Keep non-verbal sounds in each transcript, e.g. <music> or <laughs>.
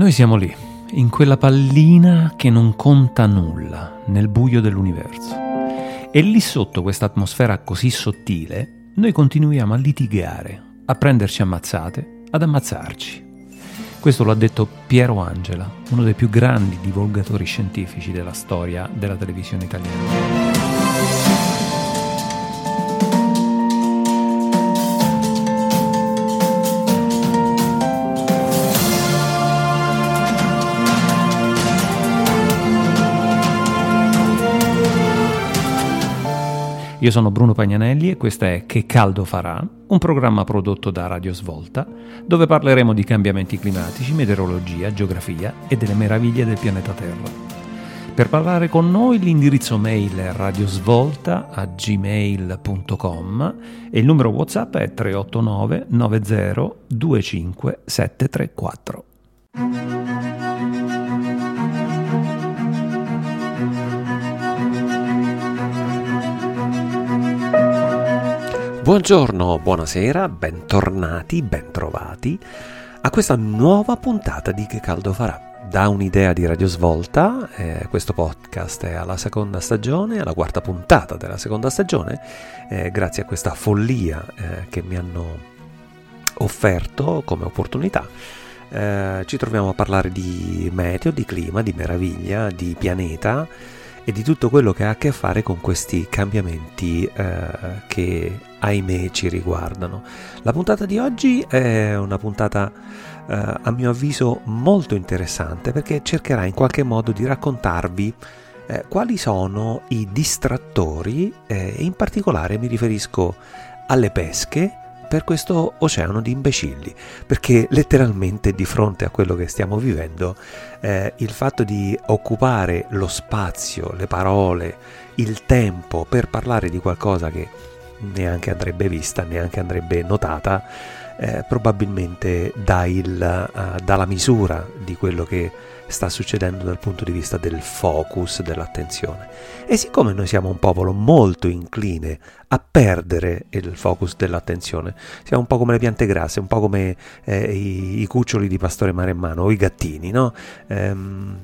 Noi siamo lì, in quella pallina che non conta nulla, nel buio dell'universo. E lì sotto questa atmosfera così sottile, noi continuiamo a litigare, a prenderci ammazzate, ad ammazzarci. Questo lo ha detto Piero Angela, uno dei più grandi divulgatori scientifici della storia della televisione italiana. Io sono Bruno Pagnanelli e questo è Che caldo farà, un programma prodotto da Radio Svolta, dove parleremo di cambiamenti climatici, meteorologia, geografia e delle meraviglie del pianeta Terra. Per parlare con noi l'indirizzo mail è radiosvolta.gmail.com e il numero WhatsApp è 389 90 25 734. Buongiorno, buonasera, bentornati, bentrovati a questa nuova puntata di Che caldo farà. Da un'idea di Radio Svolta, eh, questo podcast è alla seconda stagione, alla quarta puntata della seconda stagione, eh, grazie a questa follia eh, che mi hanno offerto come opportunità. Eh, ci troviamo a parlare di meteo, di clima, di meraviglia, di pianeta e di tutto quello che ha a che fare con questi cambiamenti eh, che ahimè ci riguardano. La puntata di oggi è una puntata eh, a mio avviso molto interessante perché cercherà in qualche modo di raccontarvi eh, quali sono i distrattori eh, e in particolare mi riferisco alle pesche per questo oceano di imbecilli, perché letteralmente di fronte a quello che stiamo vivendo, eh, il fatto di occupare lo spazio, le parole, il tempo per parlare di qualcosa che neanche andrebbe vista, neanche andrebbe notata, eh, probabilmente dà, il, uh, dà la misura di quello che sta succedendo dal punto di vista del focus, dell'attenzione. E siccome noi siamo un popolo molto incline a perdere il focus dell'attenzione, siamo un po' come le piante grasse, un po' come eh, i, i, cuccioli di pastore maremmano o i gattini, no? Ehm,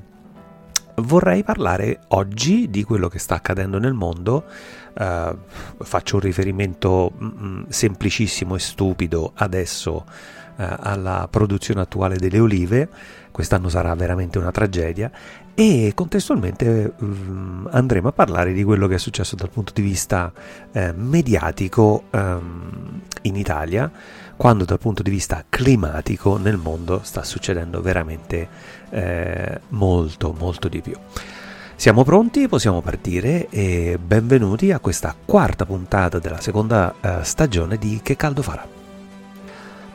vorrei parlare oggi di quello che sta accadendo nel mondo. Uh, faccio un riferimento mm, semplicissimo e stupido adesso alla produzione attuale delle olive quest'anno sarà veramente una tragedia e contestualmente um, andremo a parlare di quello che è successo dal punto di vista eh, mediatico um, in Italia, quando dal punto di vista climatico nel mondo sta succedendo veramente eh, molto molto di più. Siamo pronti, possiamo partire e benvenuti a questa quarta puntata della seconda eh, stagione di Che caldo farà.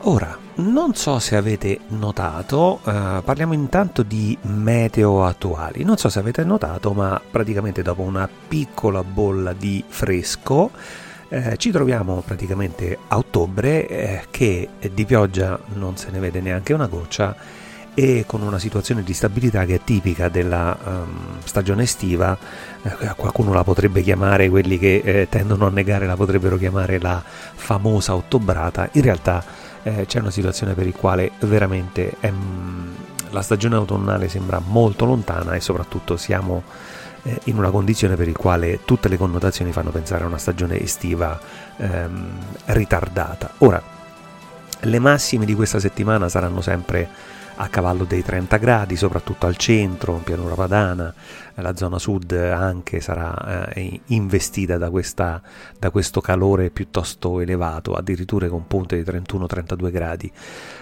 Ora, non so se avete notato, eh, parliamo intanto di meteo attuali. Non so se avete notato, ma praticamente dopo una piccola bolla di fresco eh, ci troviamo praticamente a ottobre eh, che di pioggia non se ne vede neanche una goccia e con una situazione di stabilità che è tipica della um, stagione estiva, eh, qualcuno la potrebbe chiamare, quelli che eh, tendono a negare la potrebbero chiamare la famosa ottobrata, in realtà eh, c'è una situazione per la quale veramente è, mm, la stagione autunnale sembra molto lontana e soprattutto siamo eh, in una condizione per la quale tutte le connotazioni fanno pensare a una stagione estiva ehm, ritardata. Ora, le massime di questa settimana saranno sempre a cavallo dei 30 gradi, soprattutto al centro, in pianura padana, la zona sud anche sarà eh, investita da, questa, da, questo calore piuttosto elevato, addirittura con punte di 31-32 gradi.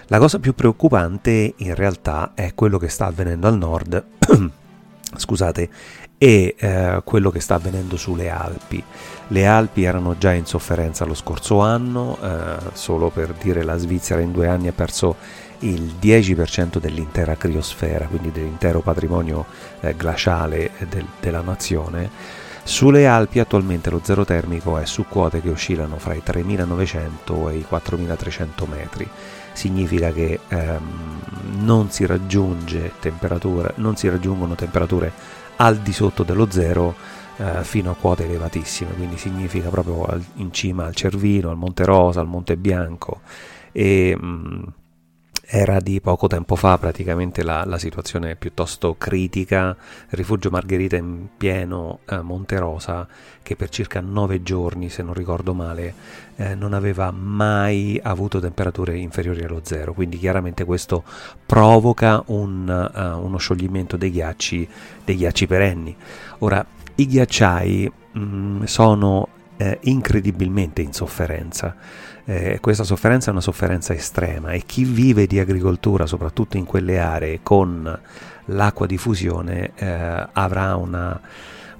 La cosa più preoccupante in realtà è quello che sta avvenendo al nord, <coughs> scusate, e eh, quello che sta avvenendo sulle Alpi. Le Alpi erano già in sofferenza lo scorso anno, eh, solo per dire la Svizzera in due anni ha perso il 10% dell'intera criosfera, quindi dell'intero patrimonio eh, glaciale del, della nazione. Sulle Alpi attualmente lo zero termico è su quote che oscillano fra i 3.900 e i 4.300 metri. Significa che ehm, non, si non si raggiungono temperature al di sotto dello zero eh, fino a quote elevatissime, quindi significa proprio al, in cima al Cervino, al Monte Rosa, al Monte Bianco e mh, mm, era di poco tempo fa praticamente la, la situazione piuttosto critica, rifugio Margherita in pieno eh, Monte Rosa che per circa nove giorni se non ricordo male eh, non aveva mai avuto temperature inferiori allo zero, quindi chiaramente questo provoca un, uh, uno scioglimento dei ghiacci, dei ghiacci perenni. Ora, i ghiacciai mh, mm, sono eh, incredibilmente in sofferenza eh, questa sofferenza è una sofferenza estrema e chi vive di agricoltura, soprattutto in quelle aree con l'acqua di fusione, eh, avrà una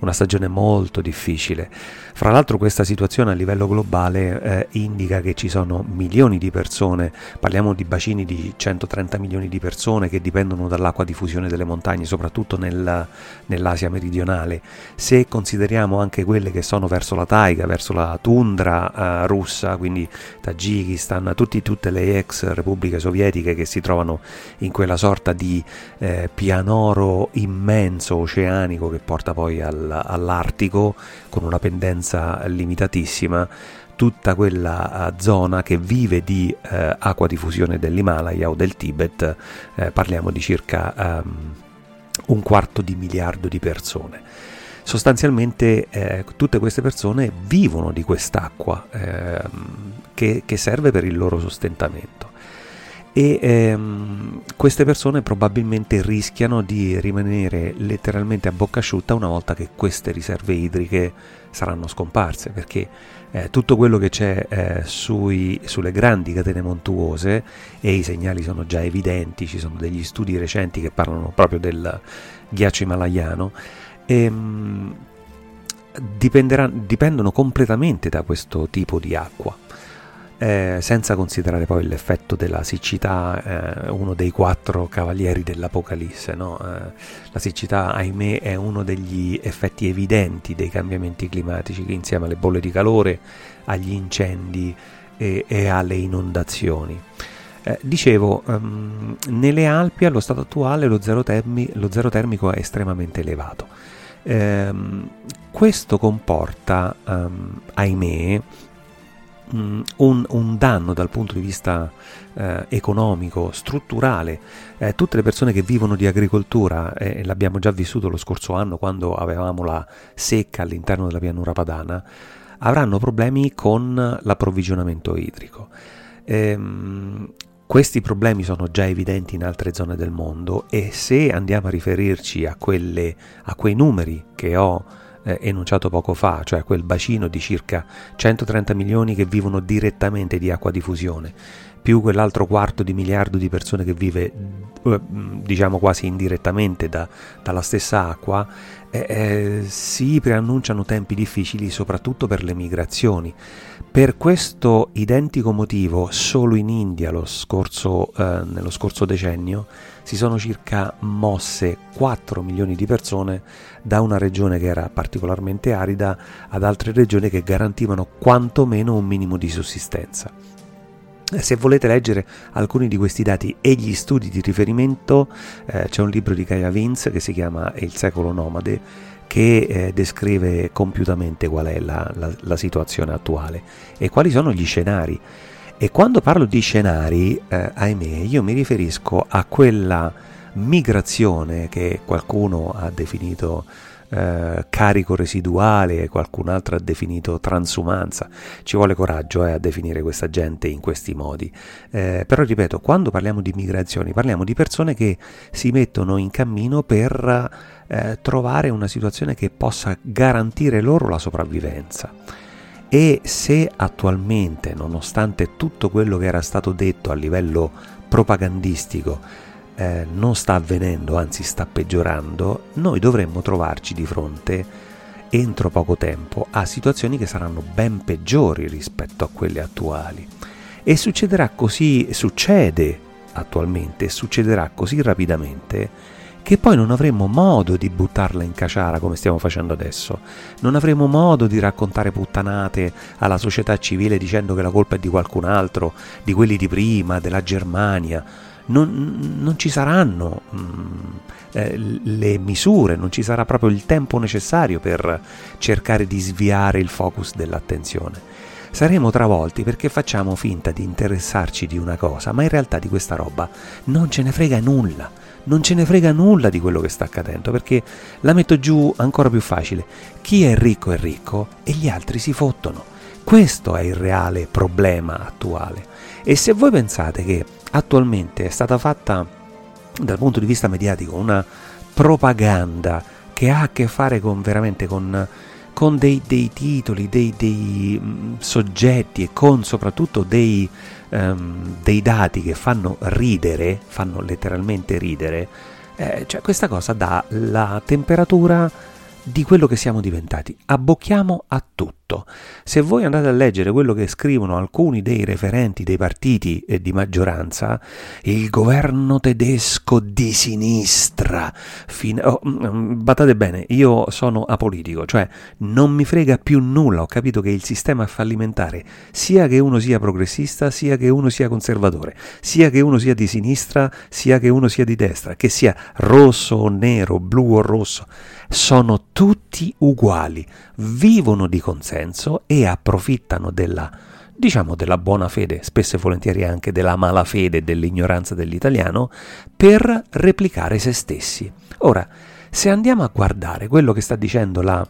una stagione molto difficile. Fra l'altro questa situazione a livello globale eh, indica che ci sono milioni di persone, parliamo di bacini di 130 milioni di persone che dipendono dall'acqua di fusione delle montagne, soprattutto nel, nell'Asia meridionale. Se consideriamo anche quelle che sono verso la taiga, verso la tundra eh, russa, quindi Tagikistan, tutti, tutte le ex repubbliche sovietiche che si trovano in quella sorta di eh, pianoro immenso oceanico che porta poi al all'Artico con una pendenza limitatissima tutta quella eh, zona che vive di eh, acqua di fusione dell'Himalaya o del Tibet, eh, parliamo di circa um, un quarto di miliardo di persone. Sostanzialmente eh, tutte queste persone vivono di quest'acqua ehm, che, che serve per il loro sostentamento e ehm, queste persone probabilmente rischiano di rimanere letteralmente a bocca asciutta una volta che queste riserve idriche saranno scomparse perché eh, tutto quello che c'è eh, sui, sulle grandi catene montuose e i segnali sono già evidenti, ci sono degli studi recenti che parlano proprio del ghiaccio himalayano ehm, dipendono completamente da questo tipo di acqua eh, senza considerare poi l'effetto della siccità, eh, uno dei quattro cavalieri dell'Apocalisse. No? Eh, la siccità, ahimè, è uno degli effetti evidenti dei cambiamenti climatici insieme alle bolle di calore, agli incendi e, e alle inondazioni. Eh, dicevo, um, nelle Alpi allo stato attuale lo zero, termi, lo zero termico è estremamente elevato. Um, questo comporta, um, ahimè, un, un, danno dal punto di vista eh, economico, strutturale. Eh, tutte le persone che vivono di agricoltura, eh, l'abbiamo già vissuto lo scorso anno quando avevamo la secca all'interno della pianura padana, avranno problemi con l'approvvigionamento idrico. Ehm, questi problemi sono già evidenti in altre zone del mondo e se andiamo a riferirci a, quelle, a quei numeri che ho eh, enunciato poco fa, cioè quel bacino di circa 130 milioni che vivono direttamente di acqua di fusione, più quell'altro quarto di miliardo di persone che vive eh, diciamo quasi indirettamente da, dalla stessa acqua, eh, eh, si preannunciano tempi difficili soprattutto per le migrazioni. Per questo identico motivo, solo in India scorso, eh, nello scorso decennio si sono circa mosse 4 milioni di persone da una regione che era particolarmente arida ad altre regioni che garantivano quantomeno un minimo di sussistenza. Se volete leggere alcuni di questi dati e gli studi di riferimento, eh, c'è un libro di Gaia Vince che si chiama Il secolo nomade che eh, descrive compiutamente qual è la, la, la, situazione attuale e quali sono gli scenari. E quando parlo di scenari, eh, ahimè, io mi riferisco a quella migrazione che qualcuno ha definito eh, carico residuale, qualcun altro ha definito transumanza. Ci vuole coraggio eh, a definire questa gente in questi modi. Eh, però ripeto, quando parliamo di migrazioni, parliamo di persone che si mettono in cammino per eh, trovare una situazione che possa garantire loro la sopravvivenza. E se attualmente, nonostante tutto quello che era stato detto a livello propagandistico, eh, non sta avvenendo, anzi sta peggiorando, noi dovremmo trovarci di fronte entro poco tempo a situazioni che saranno ben peggiori rispetto a quelle attuali. E succederà così, succede attualmente, succederà così rapidamente che poi non avremo modo di buttarla in caciara come stiamo facendo adesso. Non avremo modo di raccontare puttanate alla società civile dicendo che la colpa è di qualcun altro, di quelli di prima, della Germania non, non ci saranno mh, mm, eh, le misure, non ci sarà proprio il tempo necessario per cercare di sviare il focus dell'attenzione. Saremo travolti perché facciamo finta di interessarci di una cosa, ma in realtà di questa roba non ce ne frega nulla. Non ce ne frega nulla di quello che sta accadendo perché la metto giù ancora più facile. Chi è ricco è ricco e gli altri si fottono. Questo è il reale problema attuale. E se voi pensate che attualmente è stata fatta dal punto di vista mediatico una propaganda che ha a che fare con veramente con, con dei, dei, titoli, dei, dei mh, soggetti e con soprattutto dei, um, dei, dati che fanno ridere, fanno letteralmente ridere, eh, cioè questa cosa dà la temperatura di quello che siamo diventati. Abbocchiamo a tutto. Se voi andate a leggere quello che scrivono alcuni dei referenti dei partiti e di maggioranza, il governo tedesco di sinistra, fin- oh, mm, badate bene, io sono apolitico, cioè non mi frega più nulla, ho capito che il sistema è fallimentare, sia che uno sia progressista, sia che uno sia conservatore, sia che uno sia di sinistra, sia che uno sia di destra, che sia rosso o nero, blu o rosso sono tutti uguali, vivono di consenso e approfittano della, diciamo, della buona fede, spesso e volentieri anche della malafede e dell'ignoranza dell'italiano, per replicare se stessi. Ora, se andiamo a guardare quello che sta dicendo la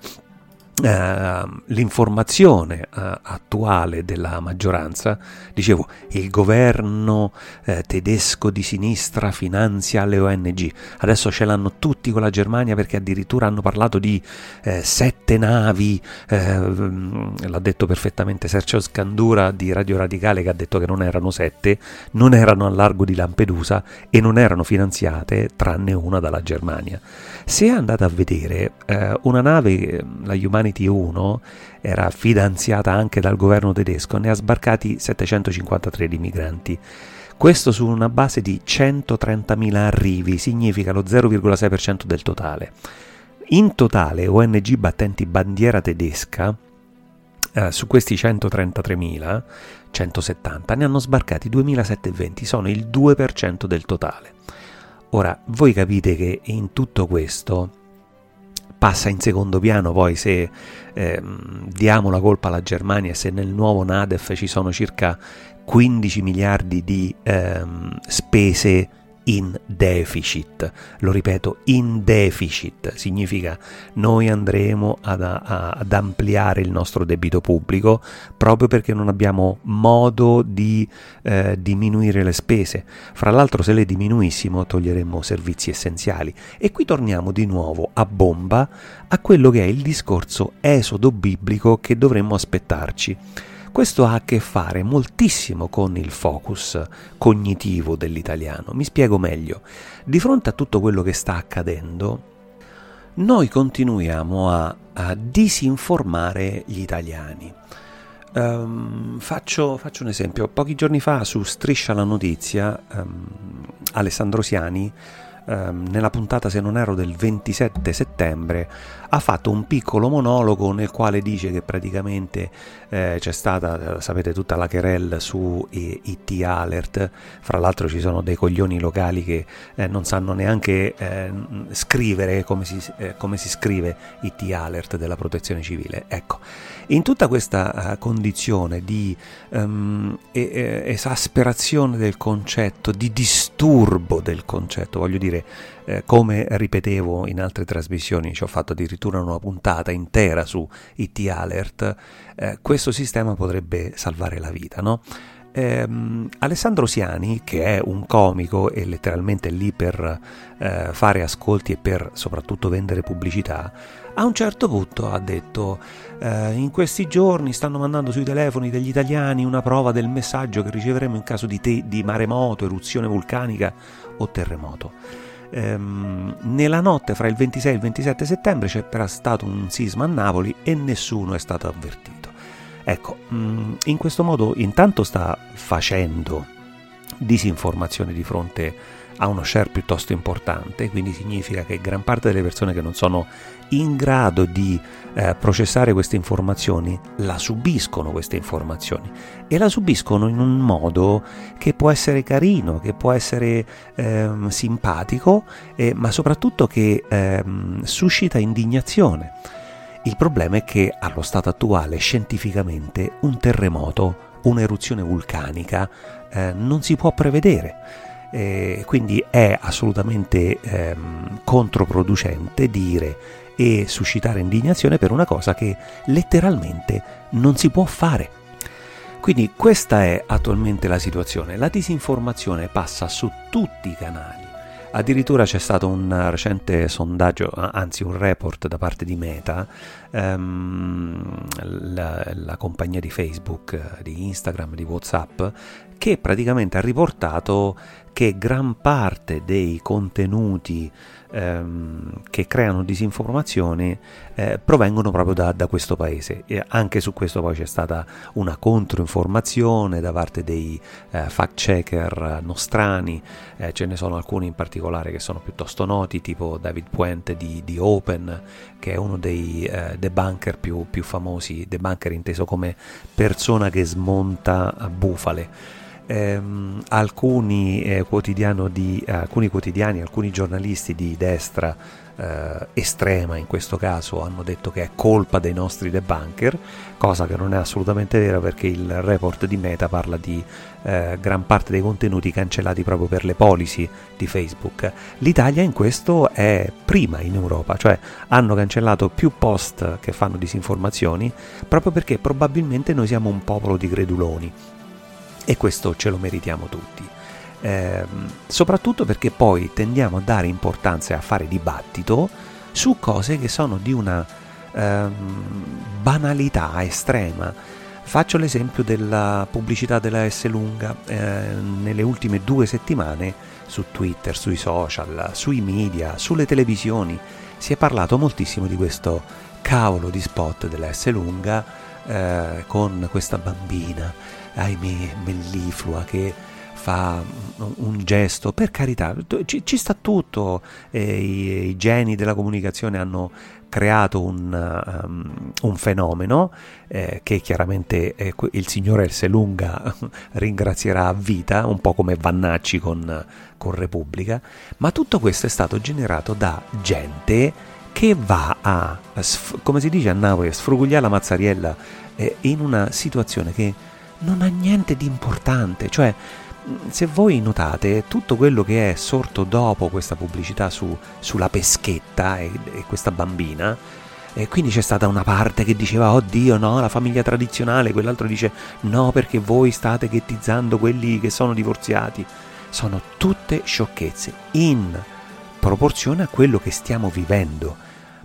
Uh, l'informazione uh, attuale della maggioranza, dicevo, il governo uh, tedesco di sinistra finanzia le ONG, adesso ce l'hanno tutti con la Germania perché addirittura hanno parlato di sette navi, l'ha detto perfettamente Sergio Scandura di Radio Radicale che ha detto che non erano sette, non erano al largo di Lampedusa e non erano finanziate tranne una dalla Germania. Se andate a vedere una nave, la Humanity Humanity 1 era finanziata anche dal governo tedesco, ne ha sbarcati 753 di migranti. Questo su una base di 130.000 arrivi, significa lo 0,6% del totale. In totale ONG battenti bandiera tedesca, eh, su questi 133.000, 170, ne hanno sbarcati 2.720, sono il 2% del totale. Ora, voi capite che in tutto questo passa in secondo piano poi se eh, diamo la colpa alla Germania, se nel nuovo Nadef ci sono circa 15 miliardi di ehm, spese in deficit. Lo ripeto, in deficit significa noi andremo ad, a, ad, ampliare il nostro debito pubblico proprio perché non abbiamo modo di eh, diminuire le spese. Fra l'altro se le diminuissimo toglieremmo servizi essenziali. E qui torniamo di nuovo a bomba a quello che è il discorso esodo biblico che dovremmo aspettarci. Questo ha a che fare moltissimo con il focus cognitivo dell'italiano. Mi spiego meglio. Di fronte a tutto quello che sta accadendo, noi continuiamo a, a disinformare gli italiani. Um, faccio, faccio, un esempio. Pochi giorni fa su Striscia la Notizia, um, Alessandro Siani ehm, nella puntata, se non ero, del 27 settembre, ha fatto un piccolo monologo nel quale dice che praticamente eh, c'è stata, sapete, tutta la querel su IT Alert, fra l'altro ci sono dei coglioni locali che eh, non sanno neanche eh, scrivere come si, eh, come si, scrive IT Alert della protezione civile. Ecco, in tutta questa condizione di um, esasperazione del concetto, di disturbo del concetto, voglio dire, eh, come ripetevo in altre trasmissioni, ci ho fatto addirittura una puntata intera su IT Alert, eh, questo sistema potrebbe salvare la vita, no? Eh, Alessandro Siani, che è un comico e letteralmente lì per eh, fare ascolti e per soprattutto vendere pubblicità, a un certo punto ha detto eh, in questi giorni stanno mandando sui telefoni degli italiani una prova del messaggio che riceveremo in caso di, te- di maremoto, eruzione vulcanica o terremoto ehm, nella notte fra il 26 e il 27 settembre c'è stato un sisma a Napoli e nessuno è stato avvertito. Ecco, mm, in questo modo intanto sta facendo disinformazione di fronte a uno share piuttosto importante, quindi significa che gran parte delle persone che non sono in grado di eh, processare queste informazioni la subiscono queste informazioni e la subiscono in un modo che può essere carino, che può essere ehm, simpatico, eh, ma soprattutto che ehm, suscita indignazione. Il problema è che allo stato attuale scientificamente un terremoto, un'eruzione vulcanica eh, non si può prevedere. Eh, quindi è assolutamente ehm, controproducente dire e suscitare indignazione per una cosa che letteralmente non si può fare. Quindi questa è attualmente la situazione. La disinformazione passa su tutti i canali. Addirittura c'è stato un recente sondaggio, anzi un report da parte di Meta, ehm, la, la, compagnia di Facebook, di Instagram, di Whatsapp, che praticamente ha riportato che gran parte dei contenuti ehm, che creano disinformazione eh, provengono proprio da, da, questo paese. E anche su questo poi c'è stata una controinformazione da parte dei eh, fact checker nostrani. Eh, ce ne sono alcuni in particolare che sono piuttosto noti tipo David Puente di, di Open che è uno dei eh, debunker più, più famosi debunker inteso come persona che smonta bufale ehm, alcuni, eh, di, eh, alcuni, quotidiani, alcuni giornalisti di destra eh, estrema in questo caso hanno detto che è colpa dei nostri debunker, cosa che non è assolutamente vera perché il report di Meta parla di eh, gran parte dei contenuti cancellati proprio per le policy di Facebook. L'Italia in questo è prima in Europa, cioè hanno cancellato più post che fanno disinformazioni proprio perché probabilmente noi siamo un popolo di creduloni e questo ce lo meritiamo tutti. Eh, soprattutto perché poi tendiamo a dare importanza e a fare dibattito su cose che sono di una eh, banalità estrema. Faccio l'esempio della pubblicità della S lunga eh, nelle ultime due settimane su Twitter, sui social, sui media, sulle televisioni. Si è parlato moltissimo di questo cavolo di spot della S lunga eh, con questa bambina ahimè, melliflua che fa un gesto, per carità, ci, ci sta tutto, eh, i, i, geni della comunicazione hanno creato un, um, un fenomeno eh, che chiaramente eh, il signore Elselunga <laughs> ringrazierà a vita, un po' come Vannacci con, con Repubblica, ma tutto questo è stato generato da gente che va a, come si dice a Napoli, a sfrugugliare la mazzariella eh, in una situazione che non ha niente di importante, cioè se voi notate tutto quello che è sorto dopo questa pubblicità su, sulla peschetta e, e questa bambina, e quindi c'è stata una parte che diceva oddio no, la famiglia tradizionale, quell'altro dice no perché voi state ghettizzando quelli che sono divorziati. Sono tutte sciocchezze in proporzione a quello che stiamo vivendo.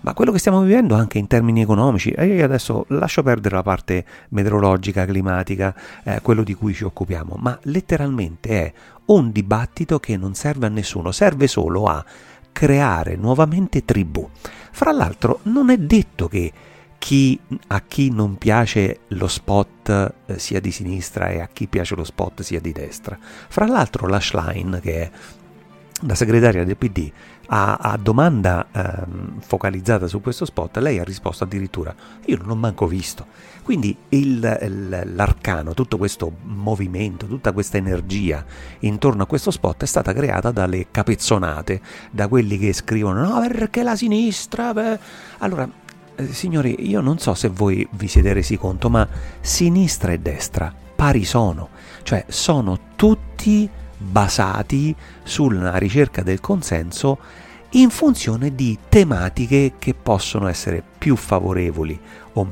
Ma quello che stiamo vivendo anche in termini economici, e io adesso lascio perdere la parte meteorologica, climatica, eh, quello di cui ci occupiamo, ma letteralmente è un dibattito che non serve a nessuno, serve solo a creare nuovamente tribù. Fra l'altro non è detto che chi, a chi non piace lo spot eh, sia di sinistra e a chi piace lo spot sia di destra. Fra l'altro la Schlein, che è la segretaria del PD, a, a domanda ehm, focalizzata su questo spot, lei ha risposto addirittura io non l'ho manco visto. Quindi il, il, l'arcano, tutto questo movimento, tutta questa energia intorno a questo spot è stata creata dalle capezzonate, da quelli che scrivono no perché la sinistra... Beh. Allora, eh, signori, io non so se voi vi siete resi conto, ma sinistra e destra pari sono, cioè sono tutti basati sulla ricerca del consenso in funzione di tematiche che possono essere più favorevoli o,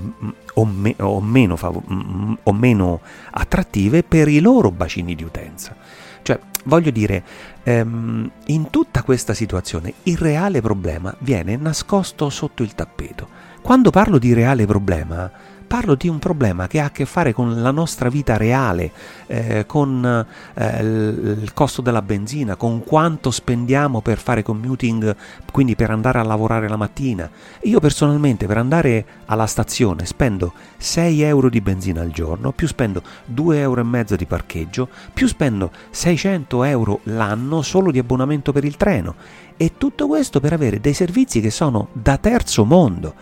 o, me, o, meno, fav- o meno attrattive per i loro bacini di utenza. Cioè, voglio dire, ehm, in tutta questa situazione il reale problema viene nascosto sotto il tappeto. Quando parlo di reale problema, parlo di un problema che ha a che fare con la nostra vita reale, eh, con eh, il costo della benzina, con quanto spendiamo per fare commuting, quindi per andare a lavorare la mattina. Io personalmente per andare alla stazione spendo 6 euro di benzina al giorno, più spendo 2 euro di parcheggio, più spendo 600 euro l'anno solo di abbonamento per il treno. E tutto questo per avere dei servizi che sono da terzo mondo.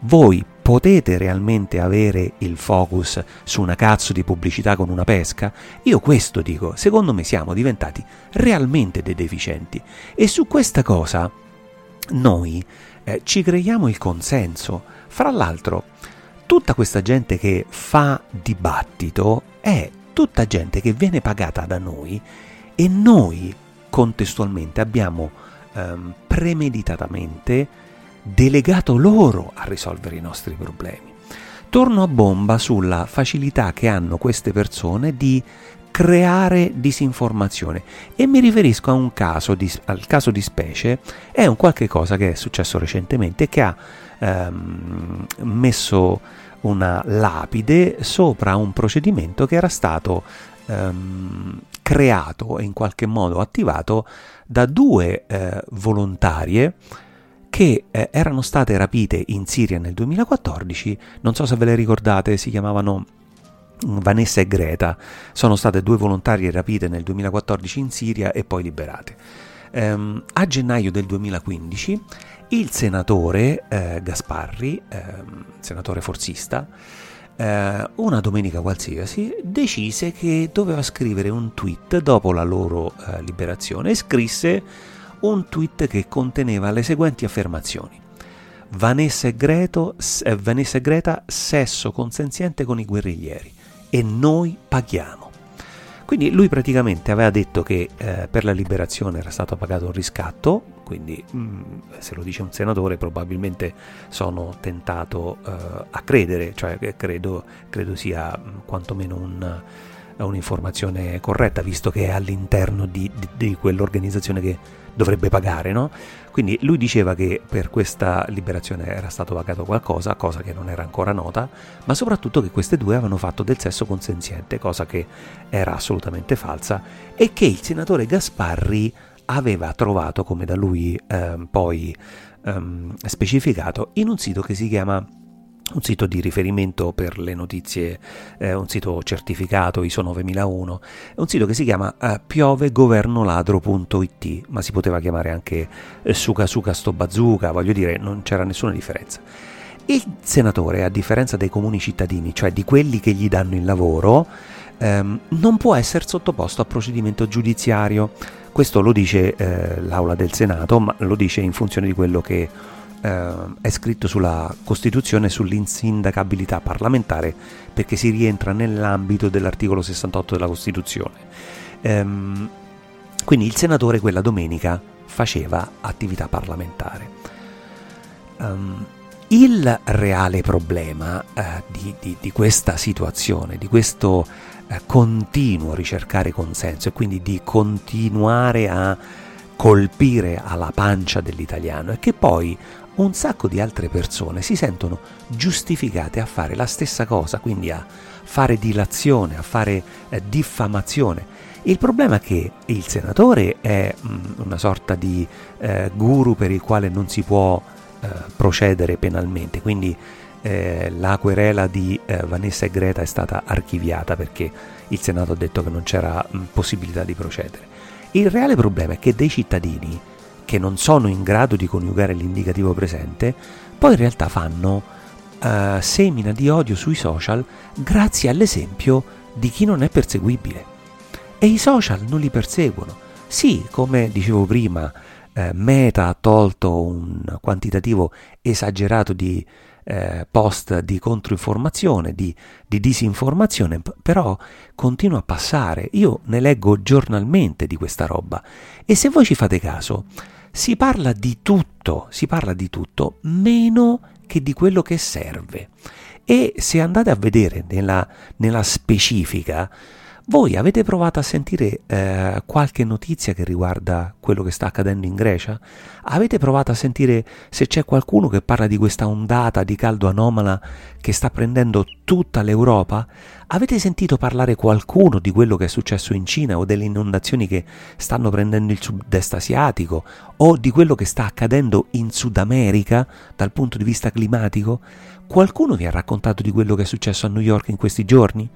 Voi potete realmente avere il focus su una cazzo di pubblicità con una pesca? Io questo dico, secondo me siamo diventati realmente dei deficienti e su questa cosa noi eh, ci creiamo il consenso. Fra l'altro, tutta questa gente che fa dibattito è tutta gente che viene pagata da noi e noi contestualmente abbiamo ehm, premeditatamente delegato loro a risolvere i nostri problemi. Torno a bomba sulla facilità che hanno queste persone di creare disinformazione e mi riferisco a un caso di, al caso di specie, è un qualche cosa che è successo recentemente che ha ehm, messo una lapide sopra un procedimento che era stato ehm, creato e in qualche modo attivato da due eh, volontarie che eh, erano state rapite in Siria nel 2014, non so se ve le ricordate, si chiamavano Vanessa e Greta, sono state due volontarie rapite nel 2014 in Siria e poi liberate. Ehm, a gennaio del 2015 il senatore eh, Gasparri, eh, senatore forzista, eh, una domenica qualsiasi, decise che doveva scrivere un tweet dopo la loro eh, liberazione e scrisse un tweet che conteneva le seguenti affermazioni. Vanessa e, Greto, eh, Vanessa e Greta sesso consenziente con i guerriglieri e noi paghiamo. Quindi lui praticamente aveva detto che eh, per la liberazione era stato pagato un riscatto, quindi mh, mm, se lo dice un senatore probabilmente sono tentato eh, a credere, cioè credo, credo sia mh, mm, quantomeno un, un'informazione corretta, visto che è all'interno di, di, di quell'organizzazione che dovrebbe pagare, no? Quindi lui diceva che per questa liberazione era stato pagato qualcosa, cosa che non era ancora nota, ma soprattutto che queste due avevano fatto del sesso consenziente, cosa che era assolutamente falsa, e che il senatore Gasparri aveva trovato, come da lui eh, poi eh, specificato, in un sito che si chiama un sito di riferimento per le notizie, eh, un sito certificato ISO 9001, un sito che si chiama eh, piovegovernoladro.it, ma si poteva chiamare anche eh, Suka Suka sto bazooka, voglio dire, non c'era nessuna differenza. Il senatore, a differenza dei comuni cittadini, cioè di quelli che gli danno il lavoro, ehm, non può essere sottoposto a procedimento giudiziario. Questo lo dice eh, l'Aula del Senato, ma lo dice in funzione di quello che eh, è scritto sulla Costituzione sull'insindacabilità parlamentare perché si rientra nell'ambito dell'articolo 68 della Costituzione. Ehm, quindi il senatore quella domenica faceva attività parlamentare. Um, il reale problema eh, di, di, di, questa situazione, di questo eh, continuo ricercare consenso e quindi di continuare a colpire alla pancia dell'italiano è che poi un sacco di altre persone si sentono giustificate a fare la stessa cosa, quindi a fare dilazione, a fare eh, diffamazione. Il problema è che il senatore è mh, mm, una sorta di eh, guru per il quale non si può eh, procedere penalmente, quindi eh, la querela di eh, Vanessa e Greta è stata archiviata perché il Senato ha detto che non c'era mh, possibilità di procedere. Il reale problema è che dei cittadini che non sono in grado di coniugare l'indicativo presente, poi in realtà fanno uh, semina di odio sui social grazie all'esempio di chi non è perseguibile. E i social non li perseguono. Sì, come dicevo prima, eh, Meta ha tolto un quantitativo esagerato di eh, post di controinformazione, di, di disinformazione, però continua a passare. Io ne leggo giornalmente di questa roba. E se voi ci fate caso, si parla di tutto, si parla di tutto, meno che di quello che serve. E se andate a vedere nella, nella specifica, voi avete provato a sentire eh, qualche notizia che riguarda quello che sta accadendo in Grecia? Avete provato a sentire se c'è qualcuno che parla di questa ondata di caldo anomala che sta prendendo tutta l'Europa? Avete sentito parlare qualcuno di quello che è successo in Cina o delle inondazioni che stanno prendendo il sud-est asiatico o di quello che sta accadendo in Sud America dal punto di vista climatico? Qualcuno vi ha raccontato di quello che è successo a New York in questi giorni?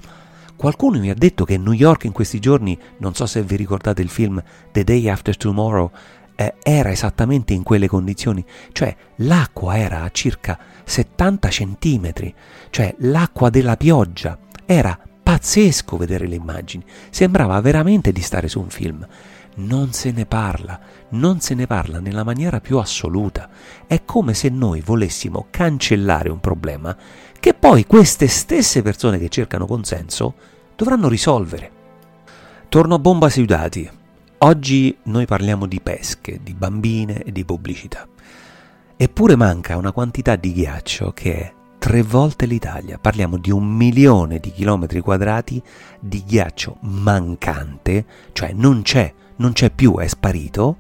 Qualcuno mi ha detto che New York in questi giorni, non so se vi ricordate il film The Day After Tomorrow, eh, era esattamente in quelle condizioni, cioè l'acqua era a circa 70 centimetri, cioè l'acqua della pioggia. Era pazzesco vedere le immagini, sembrava veramente di stare su un film. Non se ne parla, non se ne parla nella maniera più assoluta. È come se noi volessimo cancellare un problema che poi queste stesse persone che cercano consenso dovranno risolvere. Torno a bomba sui dati. Oggi noi parliamo di pesche, di bambine e di pubblicità. Eppure manca una quantità di ghiaccio che è tre volte l'Italia. Parliamo di un milione di chilometri quadrati di ghiaccio mancante, cioè non c'è, non c'è più, è sparito,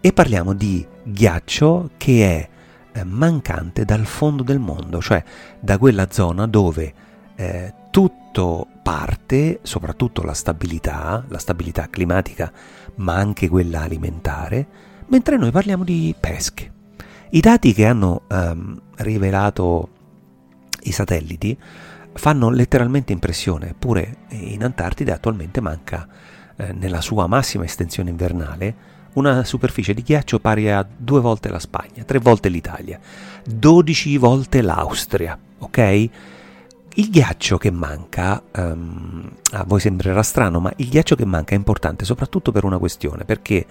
e parliamo di ghiaccio che è eh, mancante dal fondo del mondo, cioè da quella zona dove eh, tutto parte, soprattutto la stabilità, la stabilità climatica, ma anche quella alimentare, mentre noi parliamo di pesche. I dati che hanno ehm, rivelato i satelliti fanno letteralmente impressione, eppure in Antartide attualmente manca eh, nella sua massima estensione invernale una superficie di ghiaccio pari a due volte la Spagna, tre volte l'Italia, 12 volte l'Austria, ok? Il ghiaccio che manca, um, a voi sembrerà strano, ma il ghiaccio che manca è importante soprattutto per una questione, perché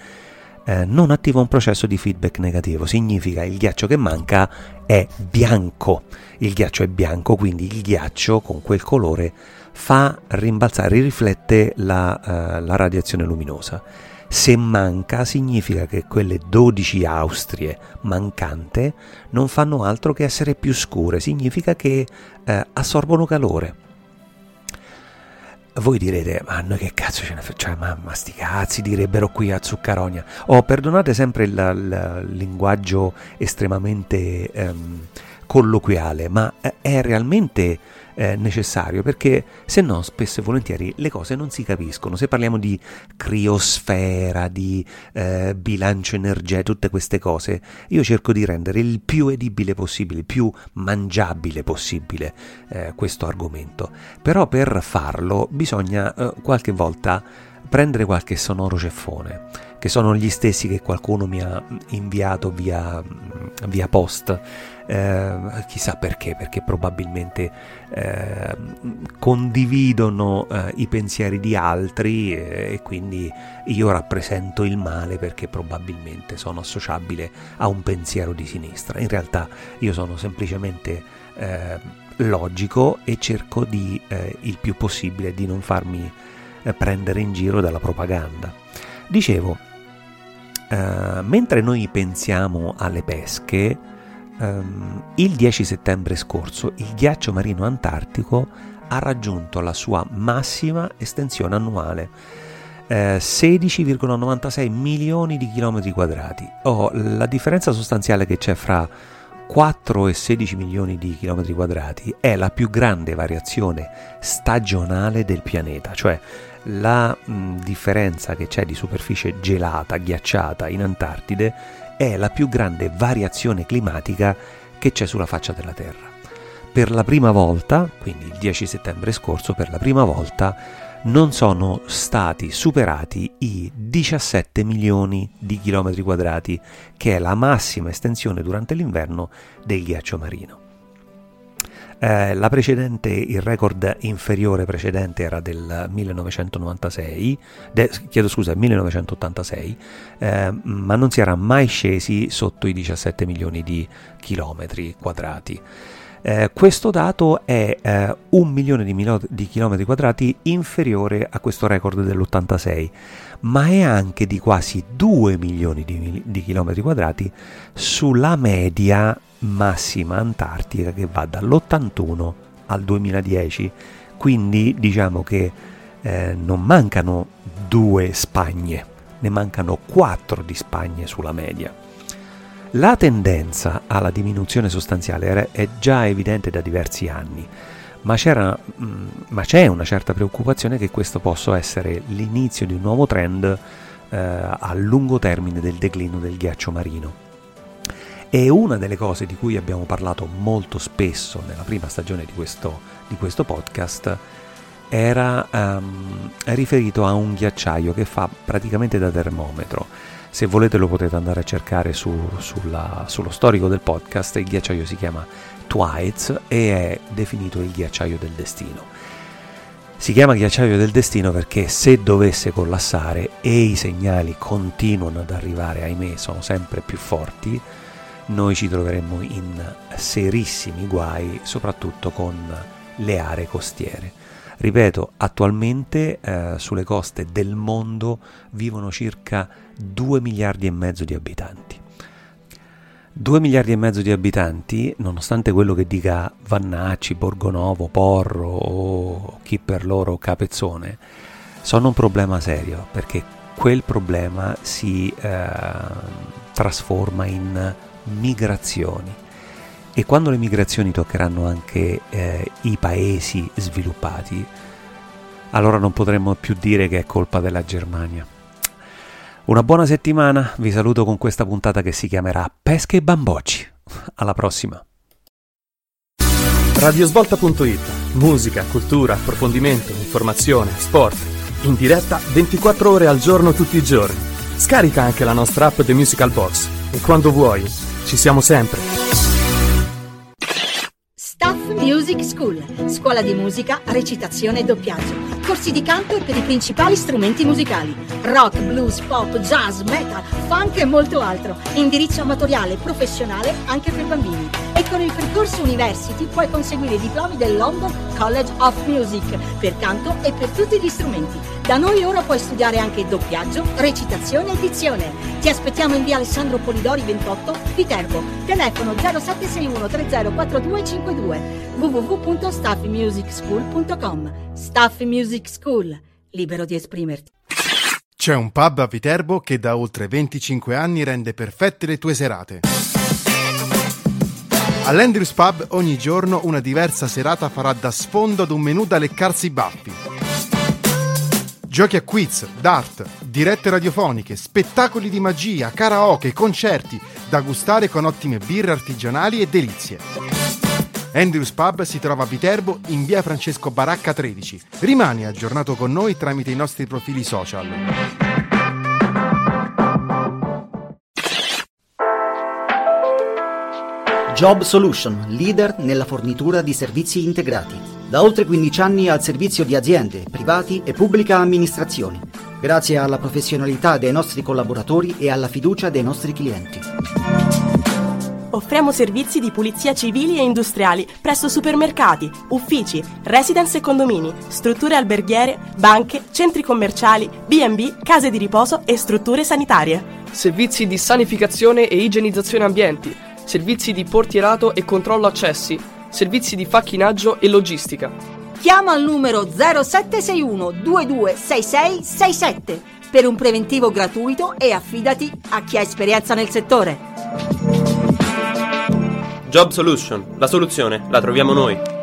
eh, non attiva un processo di feedback negativo, significa il ghiaccio che manca è bianco, il ghiaccio è bianco, quindi il ghiaccio con quel colore fa rimbalzare, riflette la, uh, la radiazione luminosa. Se manca significa che quelle 12 Austrie mancante non fanno altro che essere più scure, significa che eh, assorbono calore. Voi direte, ma noi che cazzo ce ne facciamo? Cioè, ma, sti cazzi direbbero qui a Zuccaronia. Oh, perdonate sempre il, il linguaggio estremamente ehm, colloquiale, ma è realmente eh, necessario perché se no spesso e volentieri le cose non si capiscono. Se parliamo di criosfera, di eh, bilancio energetico, tutte queste cose, io cerco di rendere il più edibile possibile, il più mangiabile possibile eh, questo argomento. Però per farlo bisogna eh, qualche volta prendere qualche sonoro ceffone, che sono gli stessi che qualcuno mi ha inviato via, via post eh, chissà perché, perché probabilmente eh, condividono eh, i pensieri di altri eh, e quindi io rappresento il male perché probabilmente sono associabile a un pensiero di sinistra. In realtà io sono semplicemente eh, logico e cerco di eh, il più possibile di non farmi prendere in giro dalla propaganda. Dicevo, mentre noi pensiamo alle pesche, Um, il 10 settembre scorso il ghiaccio marino antartico ha raggiunto la sua massima estensione annuale, eh, 16,96 milioni di chilometri quadrati. Oh, la differenza sostanziale che c'è fra 4,16 milioni di chilometri quadrati è la più grande variazione stagionale del pianeta, cioè la mh, differenza che c'è di superficie gelata, ghiacciata in Antartide è la più grande variazione climatica che c'è sulla faccia della Terra. Per la prima volta, quindi il 10 settembre scorso, per la prima volta non sono stati superati i 17 milioni di chilometri quadrati, che è la massima estensione durante l'inverno del ghiaccio marino. Eh, la precedente, il record inferiore precedente era del 1996, de, chiedo scusa, 1986, eh, ma non si era mai scesi sotto i 17 milioni di chilometri quadrati. Eh, questo dato è eh, un milione di, milo- di, chilometri quadrati inferiore a questo record dell'86, ma è anche di quasi 2 milioni di, di chilometri quadrati sulla media massima antartica che va dall'81 al 2010. Quindi diciamo che eh, non mancano due Spagne, ne mancano quattro di Spagne sulla media. La tendenza alla diminuzione sostanziale è già evidente da diversi anni, ma, mm, ma, c'è una certa preoccupazione che questo possa essere l'inizio di un nuovo trend eh, a lungo termine del declino del ghiaccio marino. E una delle cose di cui abbiamo parlato molto spesso nella prima stagione di questo, di questo podcast era um, riferito a un ghiacciaio che fa praticamente da termometro. Se volete lo potete andare a cercare su, sulla, sullo storico del podcast, il ghiacciaio si chiama Twice e è definito il ghiacciaio del destino. Si chiama ghiacciaio del destino perché se dovesse collassare e i segnali continuano ad arrivare, ahimè, sono sempre più forti, noi ci troveremmo in serissimi guai, soprattutto con le aree costiere. Ripeto, attualmente eh, sulle coste del mondo vivono circa 2 miliardi e mezzo di abitanti. 2 miliardi e mezzo di abitanti, nonostante quello che dica Vannacci, Borgonovo, Porro o chi per loro Capezzone, sono un problema serio perché quel problema si eh, trasforma in migrazioni. E quando le migrazioni toccheranno anche eh, i paesi sviluppati, allora non potremmo più dire che è colpa della Germania. Una buona settimana, vi saluto con questa puntata che si chiamerà Pesche e Bambocci. <laughs> Alla prossima. Radiosvolta.it Musica, cultura, approfondimento, informazione, sport. In diretta 24 ore al giorno tutti i giorni. Scarica anche la nostra app The Musical Box e quando vuoi ci siamo sempre. Music School, scuola di musica, recitazione e doppiaggio. Corsi di canto per i principali strumenti musicali. Rock, blues, pop, jazz, metal, funk e molto altro. Indirizzo amatoriale professionale anche per bambini. E con il percorso University puoi conseguire i diplomi del London College of Music per canto e per tutti gli strumenti da noi ora puoi studiare anche doppiaggio, recitazione e dizione. Ti aspettiamo in via Alessandro Polidori 28, Viterbo. Telefono 0761 304252 www.staffmusicschool.com Staff Music School, libero di esprimerti. C'è un pub a Viterbo che da oltre 25 anni rende perfette le tue serate. All'Andrews Pub ogni giorno una diversa serata farà da sfondo ad un menù da leccarsi i baffi Giochi a quiz, dart, dirette radiofoniche, spettacoli di magia, karaoke, concerti, da gustare con ottime birre artigianali e delizie. Andrews Pub si trova a Viterbo in via Francesco Baracca 13. Rimani aggiornato con noi tramite i nostri profili social. Job Solution, leader nella fornitura di servizi integrati da oltre 15 anni al servizio di aziende, privati e pubblica amministrazione, grazie alla professionalità dei nostri collaboratori e alla fiducia dei nostri clienti. Offriamo servizi di pulizia civili e industriali presso supermercati, uffici, residence e condomini, strutture alberghiere, banche, centri commerciali, B&B, case di riposo e strutture sanitarie. Servizi di sanificazione e igienizzazione ambienti, servizi di portierato e controllo accessi, servizi di facchinaggio e logistica. Chiama al numero 0761 226667 per un preventivo gratuito e affidati a chi ha esperienza nel settore. Job Solution, la soluzione la troviamo noi.